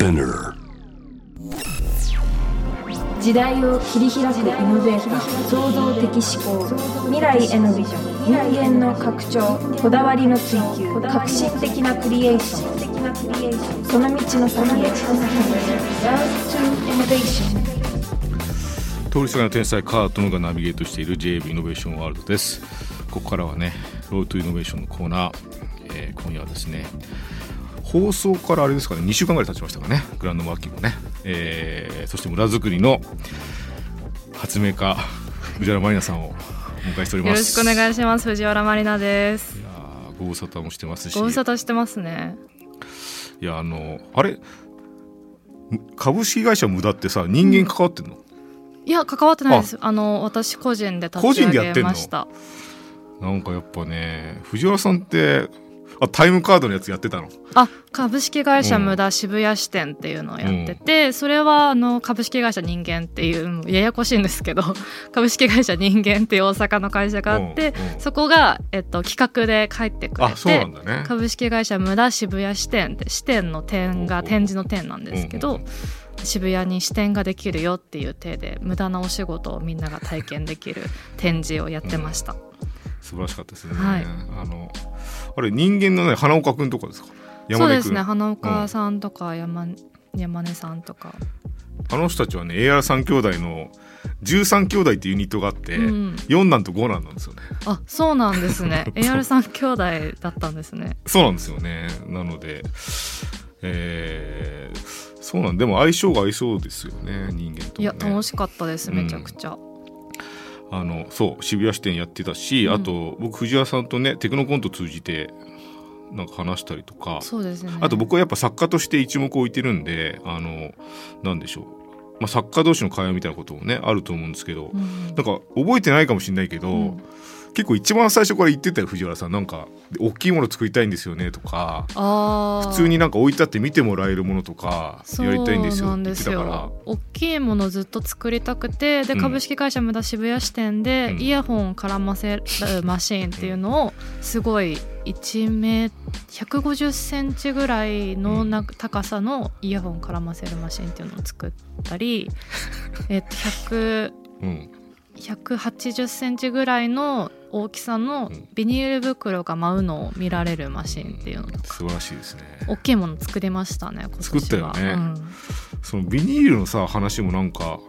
Spinner 時代を切り開くイノベーター創造的思考未来へのビジョン人間の拡張こだわりの追求革新的なクリエーションその道の先へ Love to Innovation 通りすがりの天才カートノがナビゲートしている JB イノベーションワールドです。ここからはね Road to Innovation のコーナー、えー今夜はですね放送からあれですかね2週間ぐらい経ちましたかねグランドマーキーもね、えーそして村づくりの発明家藤原マリナさんをお迎えしておりよろますしくお願いします。藤原まりなです。いやーご無沙汰もしてますし。ご無沙汰してますね。いやあのあれ株式会社無駄ってさ人間関わってんの、いや関わってないです。あ。の私個人で立ち上げました。なんかやっぱね藤原さんってあタイムカードのやつやってたの？あ株式会社無駄渋谷支店っていうのをやってて、それはあの株式会社人間っていうややこしいんですけど 株式会社人間っていう大阪の会社があって、うんうん。そこが、えっと、企画で帰ってくれあそうなてんだね。株式会社無駄渋谷支店って支店の店が展示の店なんですけど、うんうん渋谷に支店ができるよっていう体で無駄なお仕事をみんなが体験できる展示をやってました、素晴らしかったですね、はい。あのあれ人間のね花岡くんとかですか？そう根ですね。花岡さんとか山,、山根さんとか、あの人たちはね AR3 兄弟の13兄弟っていうユニットがあって、うん。4男と5男なんですよね。あそうなんですね。AR さん兄弟だったんですね。そうなんですよね。なのでえーそうなんでも相性が合いそうですよね人間とも、ね、いや楽しかったですうんめちゃくちゃ、あのそう渋谷支店やってたし、うん。あと僕藤原さんとねテクノコント通じてなんか話したりとか。そうですね。あと僕はやっぱ作家として一目置いてるんであのなんでしょう、まあ、作家同士の会話みたいなこともねあると思うんですけど、うんなんか覚えてないかもしれないけど、うん結構一番最初から言ってたよ藤原さん。なんか大きいもの作りたいんですよねとか普通になんか置いてあって見てもらえるものとかやりたいんですよなって言ってんですよたから。大きいものずっと作りたくてでうん。株式会社無駄渋谷支店でうん。イヤホン絡ませるマシーンっていうのをすごい1メ150センチぐらいのな高さのイヤホン絡ませるマシーンっていうのを作ったり えっと100うん180センチぐらいの大きさのうんビニール袋が舞うのを見られるマシンっていうの。とか素晴らしいですね。大きいもの作りましたね作ったよね。うん。そのビニールのさ話もなんか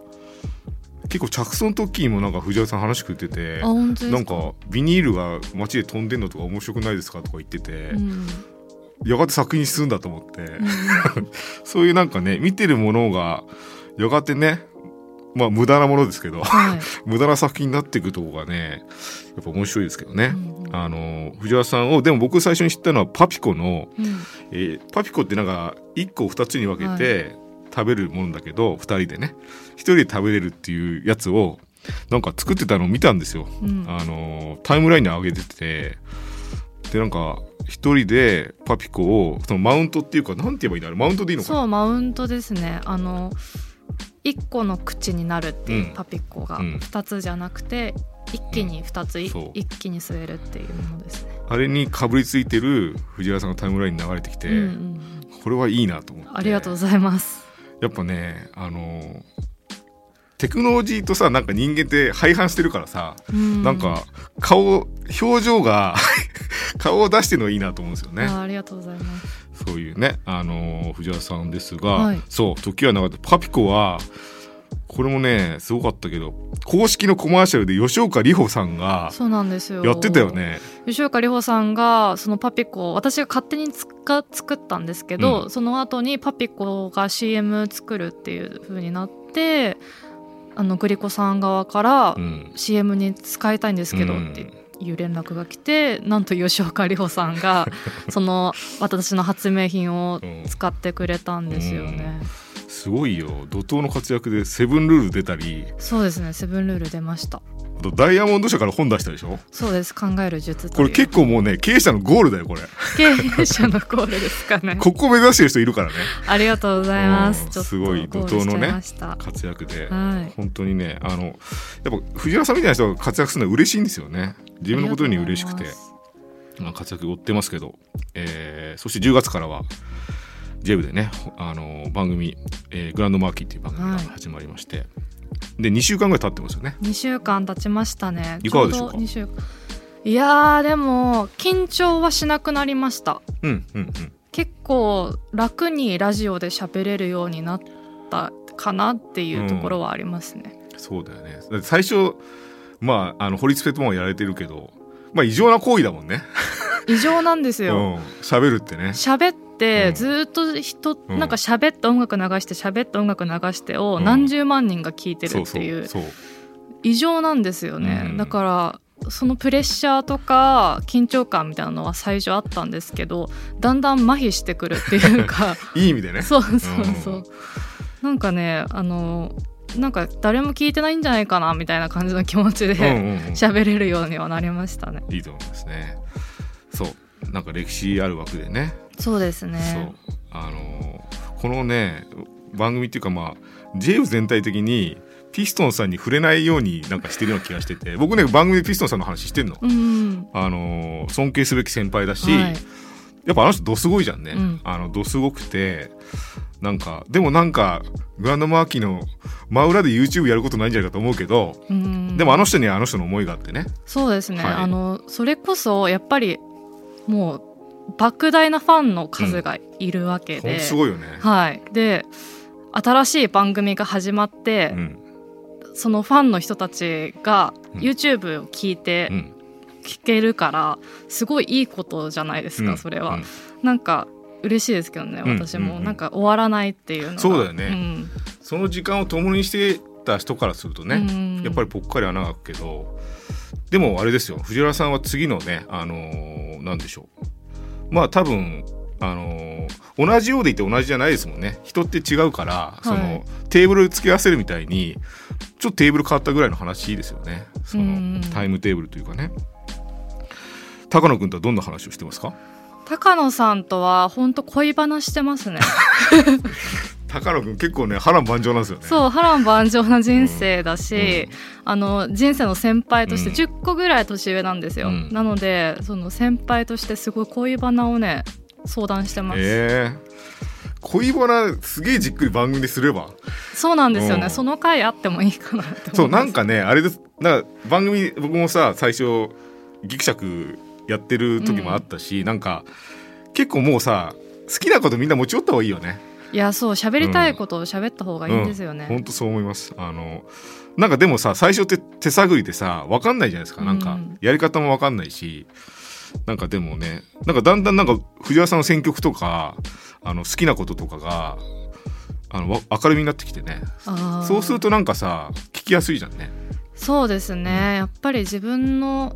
結構着想の時にもなんか藤原さん話くれててなんかビニールが街で飛んでんのとか面白くないですかとか言ってて、うん。やがて作品に進んだと思って、うん。そういうなんかね見てるものがやがてねまあ無駄なものですけどはい。無駄な作品になっていくとこがねやっぱ面白いですけどね。うんあの藤原さんをでも僕最初に知ったのはパピコの、うん。えーパピコってなんか1個2つに分けて食べるもんだけど、2人でね1人で食べれるっていうやつをなんか作ってたのを見たんですよ。うん。あのタイムラインに上げててでなんか一人でパピコをそのマウントっていうかなんて言えばいいんだろう。マウントでいいのかな。そうマウントですね。あの1個の口になるっていううんパピコがうん2つじゃなくて一気に2つ一気に吸えるっていうものですね。あれにかぶりついてる藤原さんのタイムラインに流れてきて、うんうんこれはいいなと思ってありがとうございます。やっぱねあのテクノロジーとさなんか人間って廃反してるからさ、うんなんか顔表情が 顔を出してるのがいいなと思うんですよね。あありがとうございます。そういうね、あのー藤原さんですが、はいそう時は流れてパピコはこれもねすごかったけど公式のコマーシャルで吉岡里帆さんがそうなんですよ。やってたよ。ね。吉岡里帆さんがそのパピコを私が勝手につか作ったんですけど、うんその後にパピコが CM 作るっていう風になってあのグリコさん側からうん CM に使いたいんですけどうんっていう連絡が来てなんと吉岡里帆さんが その私の発明品を使ってくれたんですよね。すごいよ怒涛の活躍でセブンルール出たりそうですねセブンルール出ました。あとダイヤモンド社から本出したでしょ？そうです。考える術これ結構もうね経営者のゴールだよこれ。経営者のゴールですかね。ここ目指してる人いるからね。ありがとうございます。すごい怒涛のね活躍で。はい。本当にねあのやっぱ藤原さんみたいな人が活躍するのは嬉しいんですよね。自分のことに嬉しくて。まあ、活躍追ってますけど、えーそして10月からはジェブでねあの番組、えーグランドマーキーっていう番組がはい。始まりまして、で2週間ぐらい経ってますよね。2週間経ちましたね。いかがでしょうか？ちど2週間。いやーでも緊張はしなくなりました。うんうんうん。結構楽にラジオで喋れるようになったかなっていうところはありますね、そうだよね。最初まああのホリスペットもやられてるけどまあ異常な行為だもんね。異常なんですよ。うん。喋るってね。喋っずーっと人、うん。なんか喋って音楽流して喋って音楽流してをうん。何十万人が聞いてるっていう異常なんですよね、うん。だからそのプレッシャーとか緊張感みたいなのは最初あったんですけどだんだん麻痺してくるっていうか。いい意味でね。そうそうそう、うん。なんかねあのなんか誰も聞いてないんじゃないかなみたいな感じの気持ちで喋れるようにはなりましたね。いいと思いますね。そう。なんか歴史ある枠でねそうですそう。ね。あのーこのね番組っていうかまあ J ブ全体的にピストンさんに触れないようになんかしてるような気がしてて 僕ね番組でピストンさんの話してんの、うん、あのー尊敬すべき先輩だし、はい。やっぱあの人どすごいじゃんね、うん。あのどすごくてなんかでもなんかグランドマーキーの真裏で YouTube やることないんじゃないかと思うけど、うん。でもあの人にはあの人の思いがあってね。そうですね、はい。あのそれこそやっぱりもう莫大なファンの数がいるわけで、とすごいよね、はい、で新しい番組が始まって、うん。そのファンの人たちがうん。YouTube を聞いてうん。聞けるからすごいいいことじゃないですか、うん。それは、うん。なんか嬉しいですけどねうん。私も。うんうん。なんか終わらないっていうのが。そうだよね。ん。その時間を共にしてた人からするとね、うん。やっぱりぽっかり穴が開くけどでもあれですよ。藤原さんは次のねあのーなんでしょうまあ多分あのー同じようでいて同じじゃないですもんね。人って違うから、そのテーブル付け合わせるみたいにちょっとテーブル変わったぐらいの話ですよね。その、うん。タイムテーブルというかね。高野君とはどんな話をしてますか？高野さんとは本当恋バナしてますね 高野君結構ね波乱万丈なんですよね。そう波乱万丈な人生だし、あの人生の先輩としてうん。10個ぐらい年上なんですよ、うん。なのでその先輩としてすごい恋バナをね相談してます、ええ。恋バナすげえじっくり番組ですれば。そうなんですよね、うん。その回あってもいいかなってそうなんかねあれです。な番組僕もさ最初ギクシャクやってる時もあったし、なんか結構もうさ好きなことみんな持ち寄った方がいいよねいやそう喋りたいことを喋った方がいいんですよね、本当そう思います。あのなんかでもさ最初って手探りでさ分かんないじゃないですか。なんかうん。やり方も分かんないし。なんかでもねなんかだんだんなんか藤原さんの選曲とかあの好きなこととかがあのわ明るみになってきてね。そうするとなんかさ聞きやすいじゃんね。そうですね。やっぱり自分の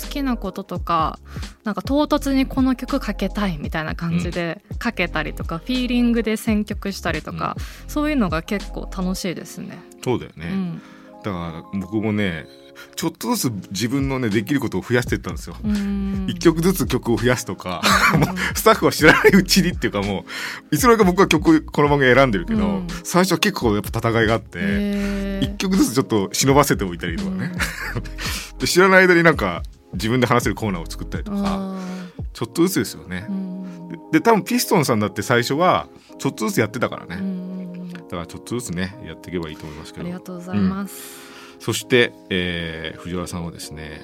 好きなこととかなんか唐突にこの曲かけたいみたいな感じでかけたりとか、フィーリングで選曲したりとか、そういうのが結構楽しいですね。そうだよね、うん。だから僕もねちょっとずつ自分のねできることを増やしていったんですよ。うん。一曲ずつ曲を増やすとか、スタッフは知らないうちにっていうかもういつの間にか僕は曲この番組選んでるけど、うん。最初は結構やっぱ戦いがあって、一曲ずつちょっと忍ばせておいたりとかね、で知らない間になんか自分で話せるコーナーを作ったりとかあちょっとずつですよね。ーう。ん。でで多分ピストンさんだって最初はちょっとずつやってたからね、うん。だからちょっとずつねやっていけばいいと思いますけど。ありがとうございます。そして、えー藤原さんはですね、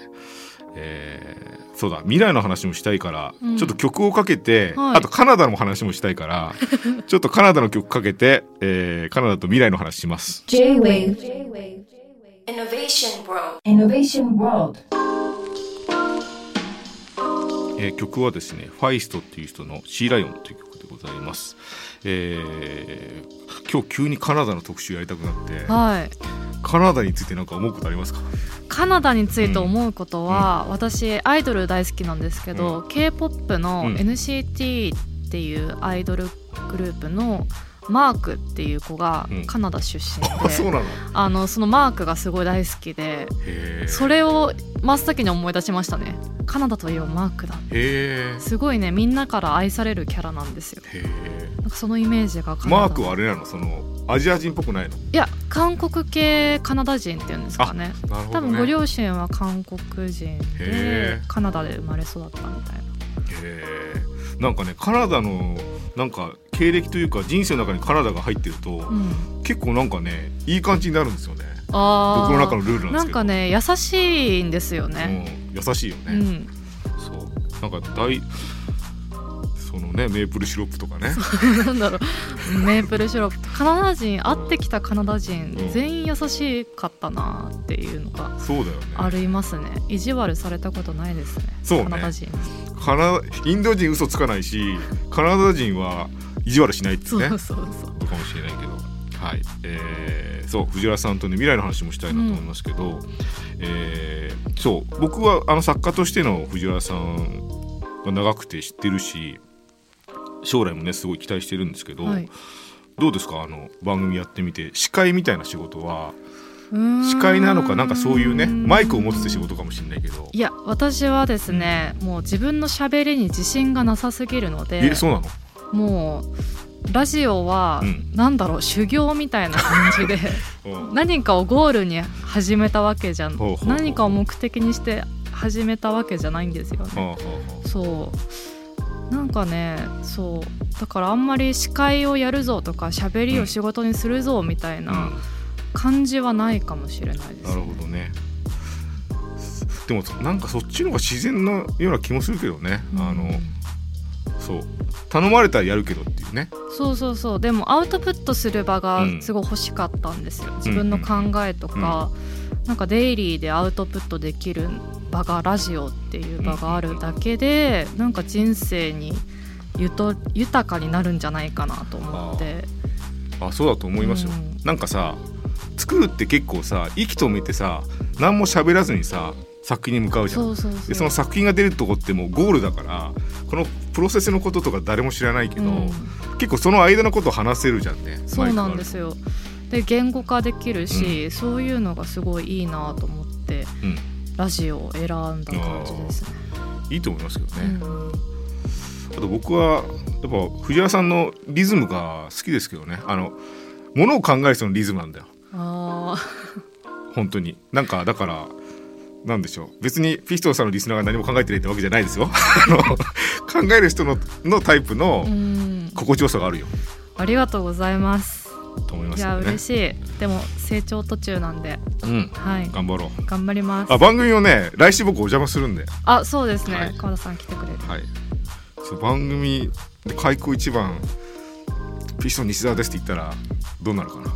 えーそうだ未来の話もしたいから、うん。ちょっと曲をかけて、はい。あとカナダの話もしたいから ちょっとカナダの曲かけて、えーカナダと未来の話します。J-Wave. Innovation World. Innovation World えー曲はですねファイストっていう人の「シーライオン」という曲でございます。えー今日急にカナダの特集やりたくなって。はい。カナダについて何か思うことありますか？カナダについて思うことは、私アイドル大好きなんですけど、K-POP のうん。NCT っていうアイドルグループのマークっていう子がうん。カナダ出身で、なの？あのそのマークがすごい大好きでそれを真っ先に思い出しましたね。カナダといえばマークだすごいねみんなから愛されるキャラなんですよ。へなんかそのイメージがマークはあれなの？そのアジア人っぽくないの？いや韓国系カナダ人っていうんですかね。ね、多分ご両親は韓国人へでーカナダで生まれ育ったみたいな。へーなんかねカナダのなんか経歴というか人生の中にカナダが入ってると、うん。結構なんかねいい感じになるんですよね。僕の中のルールなんですけど。なんかね優しいんですよね、うん、優しいよね、うん、そう。なんか大そのねメープルシロップとかね。なんだろう。メープルシロップ。カナダ人会ってきたカナダ人、うん。全員優しかったなっていうのがそうだよね。ありますね。意地悪されたことないですね。そうね。カナダ人カナインド人嘘つかないしカナダ人は意地悪しないってね。そうそうそう。かもしれないけど。はい。えー、そう藤原さんとね未来の話もしたいなと思いますけど、えーそう僕はあの作家としての藤原さんが長くて知ってるし将来もねすごい期待してるんですけど、はい。どうですか？あの番組やってみて司会みたいな仕事は司会なのかなんかそういうねマイクを持つって仕事かもしれないけど。いや私はですね、もう自分の喋りに自信がなさすぎるのでえそうなの？もうラジオは、うん。なんだろう修行みたいな感じで うん。何かをゴールに始めたわけじゃん。何かを目的にして始めたわけじゃないんですよね。そう。なんかねそう。だからあんまり司会をやるぞとか喋りを仕事にするぞみたいあな感じはないかもしれないです、なるほどね。でもなんかそっちの方が自然なような気もするけどね、うん。あのそう。頼まれたらやるけどっていうね。そうそうそう。でもアウトプットする場がうん。すごい欲しかったんですよ、自分の考えとか、なんかデイリーでアウトプットできる場がラジオっていう場があるだけで、なんか人生にゆと豊かになるんじゃないかなと思って。あそうだと思いますよ、うん。なんかさ作るって結構さ息止めてさ何も喋らずにさ作品に向かうじゃん。そでその作品が出るとこってもうゴールだからこのプロセスのこととか誰も知らないけど、うん。結構その間のことを話せるじゃんね。そうなんですよ。で言語化できるし、そういうのがすごいいいなと思ってうん。ラジオを選んだ感じですね。いいと思いますけどね、うん。あと僕はやっぱ藤原さんのリズムが好きですけどね。あのものを考える人のリズムなんだよ。あ 本当に。なんかだからなんでしょう別にピストンさんのリスナーが何も考えてないってわけじゃないですよ 考える人ののタイプの心地よさがあるよありがとうございます。と思いまいやすよね嬉しい。でも成長途中なんで、うんはい、頑張ろう頑張ります。あ番組をね来週僕お邪魔するんであ、そうですね。はい川田さん来てくれる。はいそう番組で開口一番ピストン西澤ですって言ったらどうなるかな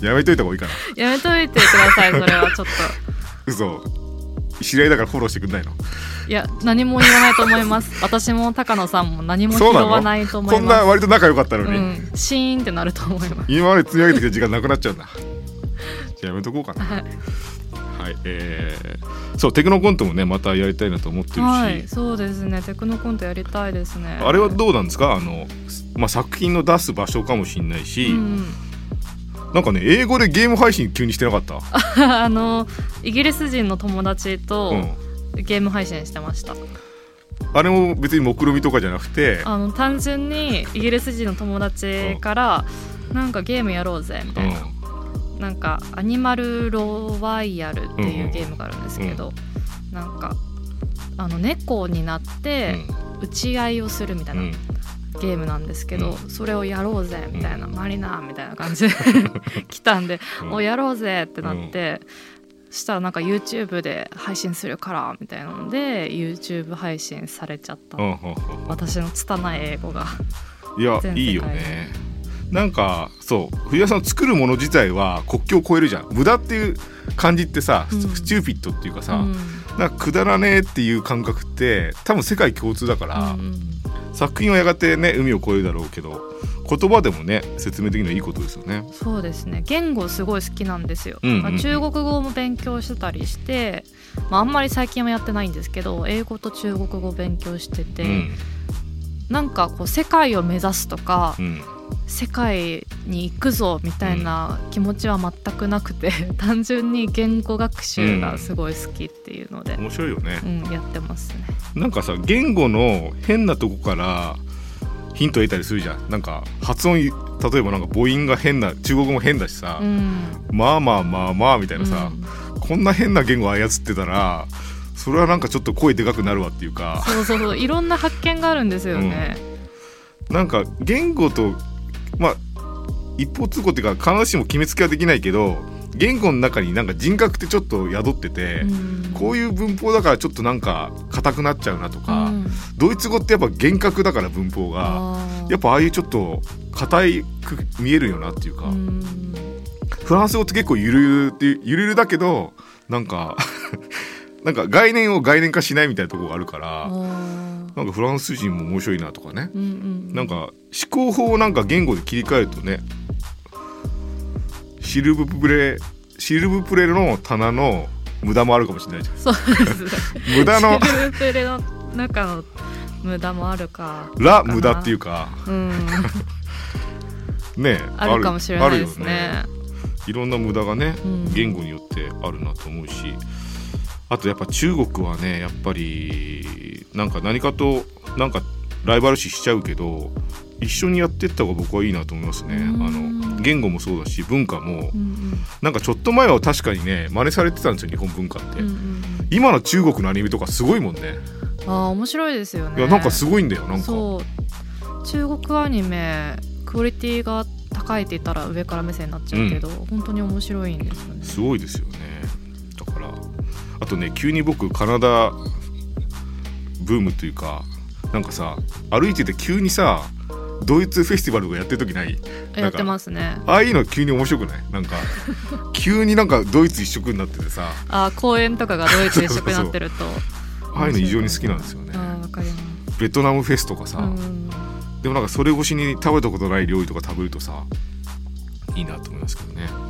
やめといた方がいいかなやめといてください。それはちょっと。嘘。知り合いだからフォローしてくんないの？いや何も言わないと思います。私も高野さんも何も拾わないと思こいます。んな割と仲良かったのに、うん、シーンってなると思います。今まで積み上げてきた時間なくなっちゃうんだ。じゃあやめとこうかな。はい。はいえー、そうテクノコントもねまたやりたいなと思ってるし、はい、そうですね。テクノコントやりたいですね。あれはどうなんですか？あの、まあ、作品の出す場所かもしれないし、うん、なんかね英語でゲーム配信急にしてなかった、あのイギリス人の友達うとん、ゲーム配信してました。あれも別に目論みとかじゃなくて？あの単純にイギリス人の友達からなんかゲームやろうぜみたいな、なんかアニマルロワイヤルっていうゲームがあるんですけど、なんかあの猫になって打ち合いをするみたいうん。なゲームなんですけど、それをやろうぜみたいな、マリナーみたいな感じで 来たんで、うん。おやろうぜってなって、そしたらなんか YouTube で配信するからみたいなので YouTube 配信されちゃった、うんうんうん。私の拙い英語が。いやいいよね。なんかそう藤原さん作るもの自体は国境を越えるじゃん。無駄っていう感じってさ、うん。スチューピッドっていうかさ、うんなんかくだらねえっていう感覚って多分世界共通だから、うん作品はやがてね海を越えるだろうけど言葉でもね説明できるのはいいことですよね。そうですね。言語すごい好きなんですよ、うんうん中国語も勉強してたりして、まあ、あんまり最近はやってないんですけど英語と中国語勉強してて、うん。なんかこう世界を目指すとか、うん世界に行くぞみたいな気持ちは全くなくて、単純に言語学習がすごい好きっていうので、面白いよねう。んやってますね。なんかさ言語の変なとこからヒントを得たりするじゃん。なんか発音例えばなんか母音が変な中国語も変だしさ、うんまあまあまあまあみたいなさ、こんな変な言語操ってたらそれはなんかちょっと声でかくなるわっていうかそうそうそういろんな発見があるんですよね。なんか言語とまあ一方通行っていうか必ずしも決めつけはできないけど言語の中になんか人格ってちょっと宿ってて、うん。こういう文法だからちょっとなんか硬くなっちゃうなとか、うん。ドイツ語ってやっぱ厳格だから文法がやっぱああいうちょっと硬いく見えるよなっていうか、うん。フランス語って結構ゆるゆるってゆるゆるだけどなんかなんか概念を概念化しないみたいなところがあるからなんかフランス人も面白いなとかね。うんうんなんか思考法をなんか言語で切り替えるとねシルブプレシルブプレの棚の無駄もあるかもしれないじゃん。そうです。ね無駄の。シルブプレの中の無駄もあるか。ラ無駄っていうか。うん。ねあるかもしれないですね。いろんな無駄がねうん。言語によってあるなと思うしあとやっぱ中国はねやっぱりなんか何かとなんかライバル視しちゃうけど一緒にやってった方が僕はいいなと思いますね。あうん。の言語もそうだし文化も。うんなんかちょっと前は確かにね真似されてたんですよ日本文化って、うんうんうん。今の中国のアニメとかすごいもんね。ああ面白いですよね。いやなんかすごいんだよなんか。中国アニメクオリティが高いって言ったら上から目線になっちゃうけど、本当に面白いんですよね。すごいですよねあとね急に僕カナダブームというかなんかさ歩いてて急にさドイツフェスティバルとかやってる時ない？やってますね。ああいうの急に面白くない？なんか 急になんかドイツ一色になっててさ。あー公園とかがドイツ一色になってると。ああいうの異常に好きなんですよね。ベトナムフェスとかさ、うん。でもなんかそれ越しに食べたことない料理とか食べるとさいいなと思いますけどね。はい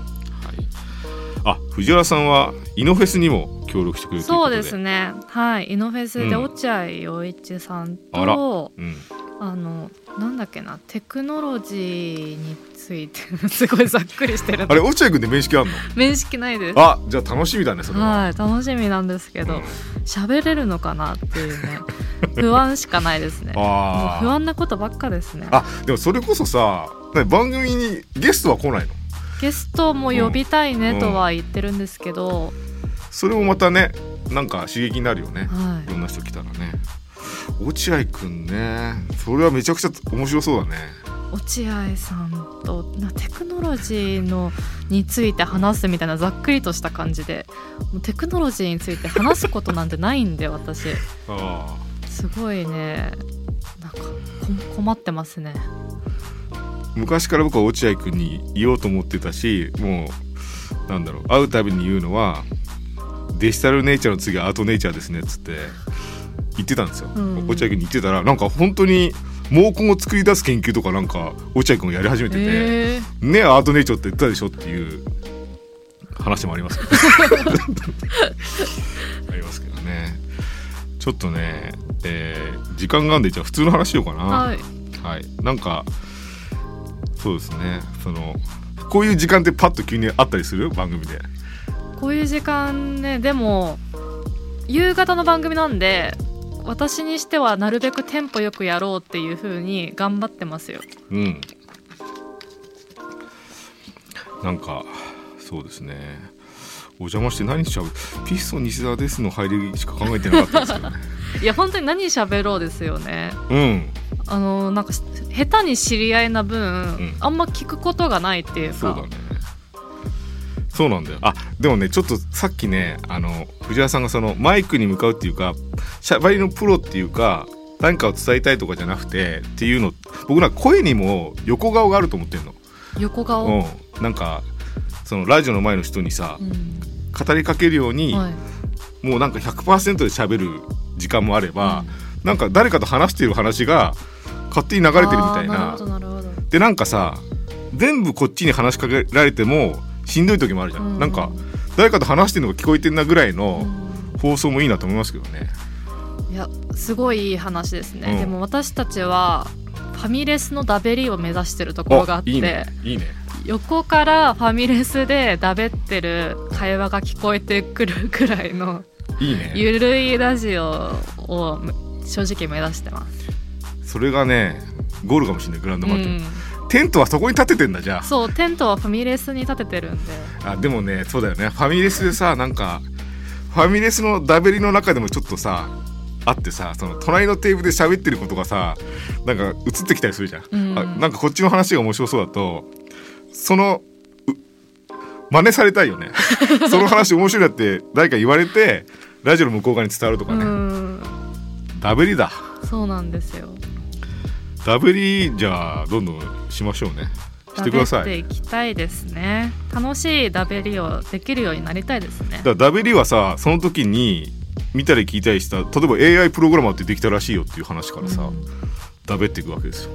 あ藤原さんはイノフェスにも協力してくれるそうですね。はい。イノフェスでうん。落合陽一さんと、うん。あのなんだっけな。テクノロジーについて。すごいざっくりしてる。あれ落合君で面識あんの？面識ないです。あじゃあ楽しみだねそれは、はい。楽しみなんですけど喋、れるのかなっていうね。不安しかないですね。もうあー不安なことばっかですね。あでもそれこそさね番組にゲストは来ないの？ゲストも呼びたいねとは言ってるんですけど、それもまたねなんか刺激になるよね。はい。いろんな人来たらね。落合君ね。それはめちゃくちゃ面白そうだね。落合さんとなテクノロジーのについて話すみたいなざっくりとした感じで。テクノロジーについて話すことなんてないんで私。あすごいね。なんかこ困ってますね。あ昔から僕は落合君に言おうと思ってたしもうなんだろう会うたびに言うのはデジタルネイチャーの次はアートネイチャーですねっつって言ってたんですよ、うん。落合君に言ってたらなんか本当に毛根を作り出す研究とかなんか落合君がやり始めてて、えー。ねアートネイチャーって言ったでしょっていう話もありますけど。ありますけどね。ちょっとね、えー時間があるんでじゃあ普通の話しようかな。はい。はい、なんかそうですね。そのこういう時間ってパッと急にあったりする？番組で。こういう時間ねでも夕方の番組なんで私にしてはなるべくテンポよくやろうっていう風に頑張ってますよ。うん。なんかそうですね。お邪魔して何しちゃうピストン西澤ですの入りしか考えてなかったんですけどね。いや本当に何喋ろうですよね。うんあのなんかし下手に知り合いな分、ん。あんま聞くことがないっていうか。そうだねそうなんだよ。あでもねちょっとさっきねあの藤原さんがそのマイクに向かうっていうかしゃべりのプロっていうか何かを伝えたいとかじゃなくてっていうの僕なんか声にも横顔があると思ってんの。横顔、うん、なんかそのラジオの前の人にさうん。語りかけるように、はい。もうなんか100%で喋る時間もあれば、なんか誰かと話している話が勝手に流れてるみたいな。でなんかさ全部こっちに話しかけられてもしんどい時もあるじゃん、うん。なんか誰かと話してるのが聞こえてんなぐらいのうん。放送もいいなと思いますけどね。いやすごいいい話ですね、うん。でも私たちはファミレスのダベリを目指してるところがあっていいね。いいね。横からファミレスでだべってる会話が聞こえてくるくらいのいいね。ゆるいラジオを正直目指してます。それがねゴールかもしれないグランドうマーケッん、ト、テントはそこに立ててんだじゃあ。そうテントはファミレスに立ててるんで。あでもねそうだよね。ファミレスでさなんかファミレスのダベリの中でもちょっとさあってさその隣のテーブルで喋ってることがさなんか映ってきたりするじゃん、うん。あなんかこっちの話が面白そうだとそのう真似されたいよね。その話面白いだって誰か言われてラジオの向こう側に伝わるとかうね、んダブリだ。そうなんですよ。ダブリじゃあどんどんしましょうね。してください。ていきたいですね。楽しいダベリをできるようになりたいですね。だダベリはさその時に見たり聞いたりした例えば AI プログラマーってできたらしいよっていう話からさ、うん。ダベっていくわけですよ。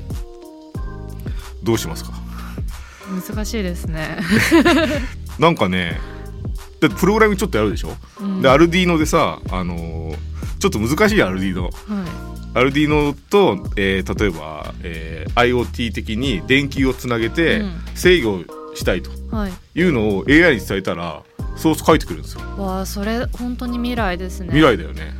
どうしますか？難しいですね、なんかねだってプログラミングちょっとやるでしょ、うん。でアルディーノでさあのーちょっと難しいアルディーノ。はい。アルディーノと、えー例えば、えー IoT 的に電球をつなげてうん。制御したいとはい。いうのを AI に伝えたらソース書いてくるんですよ。わあそれ本当に未来ですね。未来だよね。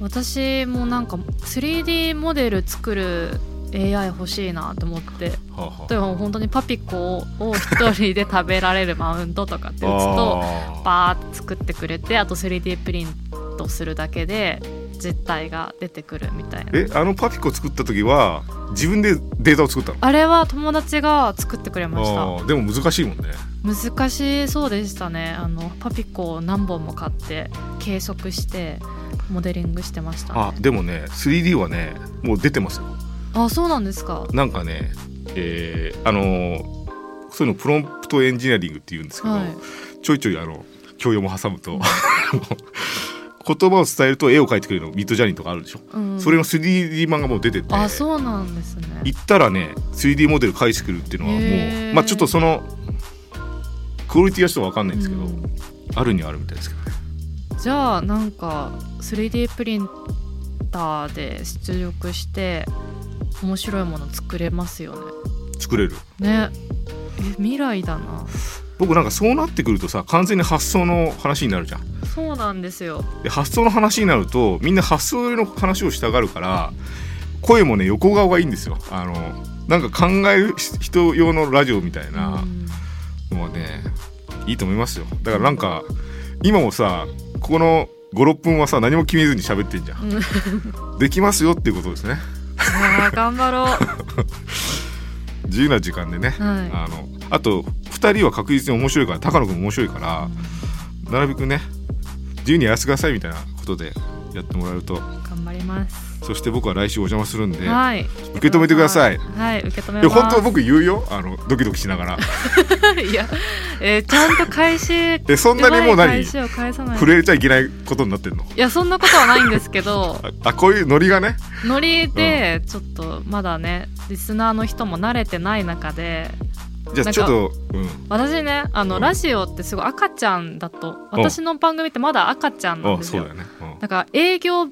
私もなんか 3D モデル作る AI 欲しいなと思って。はあはあ。例えば本当にパピコを一人で食べられるマウントとかって打つと バーって作ってくれてあと 3D プリントするだけで実体が出てくるみたいな。えあのパピコ作った時は自分でデータを作ったの？あれは友達が作ってくれました。でも難しいもんね。難しそうでしたね。あのパピコを何本も買って計測してモデリングしてましたね。あでもね 3D はねもう出てますよ。あそうなんですか。なんかねえーあのーそういうのプロンプトエンジニアリングって言うんですけど、はい。ちょいちょいあの教養も挟むと 言葉を伝えると絵を描いてくれるのミッドジャーニーとかあるでしょ、うん。それの 3D 版がもう出てて。あそうなんですね。行ったらね 3D モデル描いてくるっていうのはもうまあちょっとそのクオリティはちょっと分かんないんですけど、うん。あるにはあるみたいですけどね。じゃあなんか 3D プリンターで出力して面白いもの作れますよね。作れる。ね。え未来だな僕なんかそうなってくるとさ完全に発想の話になるじゃん。そうなんですよ。で発想の話になるとみんな発想の話をしたがるから声もね横顔がいいんですよ。あのなんか考える人用のラジオみたいなうんのはねいいと思いますよ。だからなんか今もさここの56分はさ何も決めずに喋ってんじゃん。うん。できますよっていうことですね。あー頑張ろう。自由な時間でね、はい。あのあと2人は確実に面白いから高野君も面白いからなるべくね自由にやらせてくださいみたいなことでやってもらえると。頑張ります。そして僕は来週お邪魔するんで、はい。受け止めてください。はい。受け止めいやます本当は僕言うよ。あのドキドキしながら。いや、えーちゃんと返し えそんなにもう何触れちゃいけないことになってんの？いやそんなことはないんですけど。ああこういうノリがね。ノリでちょっとまだねリスナーの人も慣れてない中でじゃあちょっと、うん、私ねあの、うん。ラジオってすごい赤ちゃんだと私の番組ってまだ赤ちゃんなんあですよ。だよね、うん。だから営業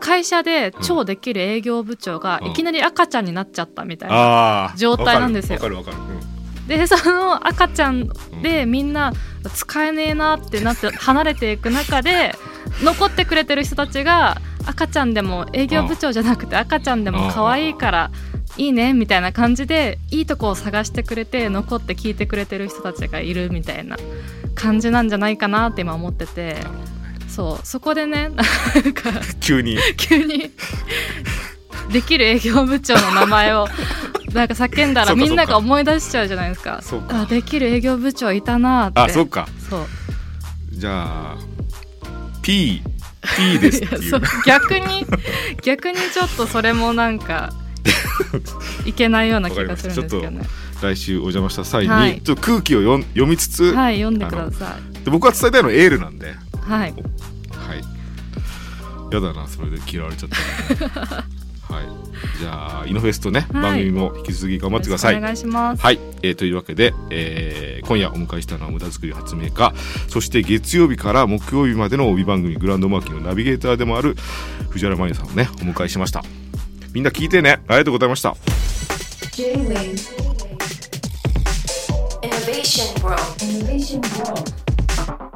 会社で超できる営業部長がうん。いきなり赤ちゃんになっちゃったみたいな、状態なんですよ。でその赤ちゃんでみんな使えねえなってなって離れていく中で残ってくれてる人たちが赤ちゃんでも営業部長じゃなくて赤ちゃんでも可愛いからいいねみたいな感じでいいとこを探してくれて残って聞いてくれてる人たちがいるみたいな感じなんじゃないかなって今思っててそうそこでね なんか急に。急にできる営業部長の名前を なんか叫んだらみんなが思い出しちゃうじゃないですか。あできる営業部長いたなって。あそっか。そう。じゃあ P P ですっていう逆に逆にちょっとそれもなんか いけないような気がするんですけどね。来週お邪魔した際に、はい。ちょっと空気を読ん読みつつ、はい読んでくださで僕は伝えたいのはエールなんで。いはい。はい。やだなそれで嫌われちゃった。ら ねはい。じゃあイノフェストね、はい。番組も引き続き頑張ってください。お願いします。はい、えーというわけで、えー今夜お迎えしたのは無駄作り発明家そして月曜日から木曜日までの帯番組グランドマーキーのナビゲーターでもある藤原真由さんをねお迎えしましたみんな聞いてねありがとうございました J-Wave Innovation World Innovation World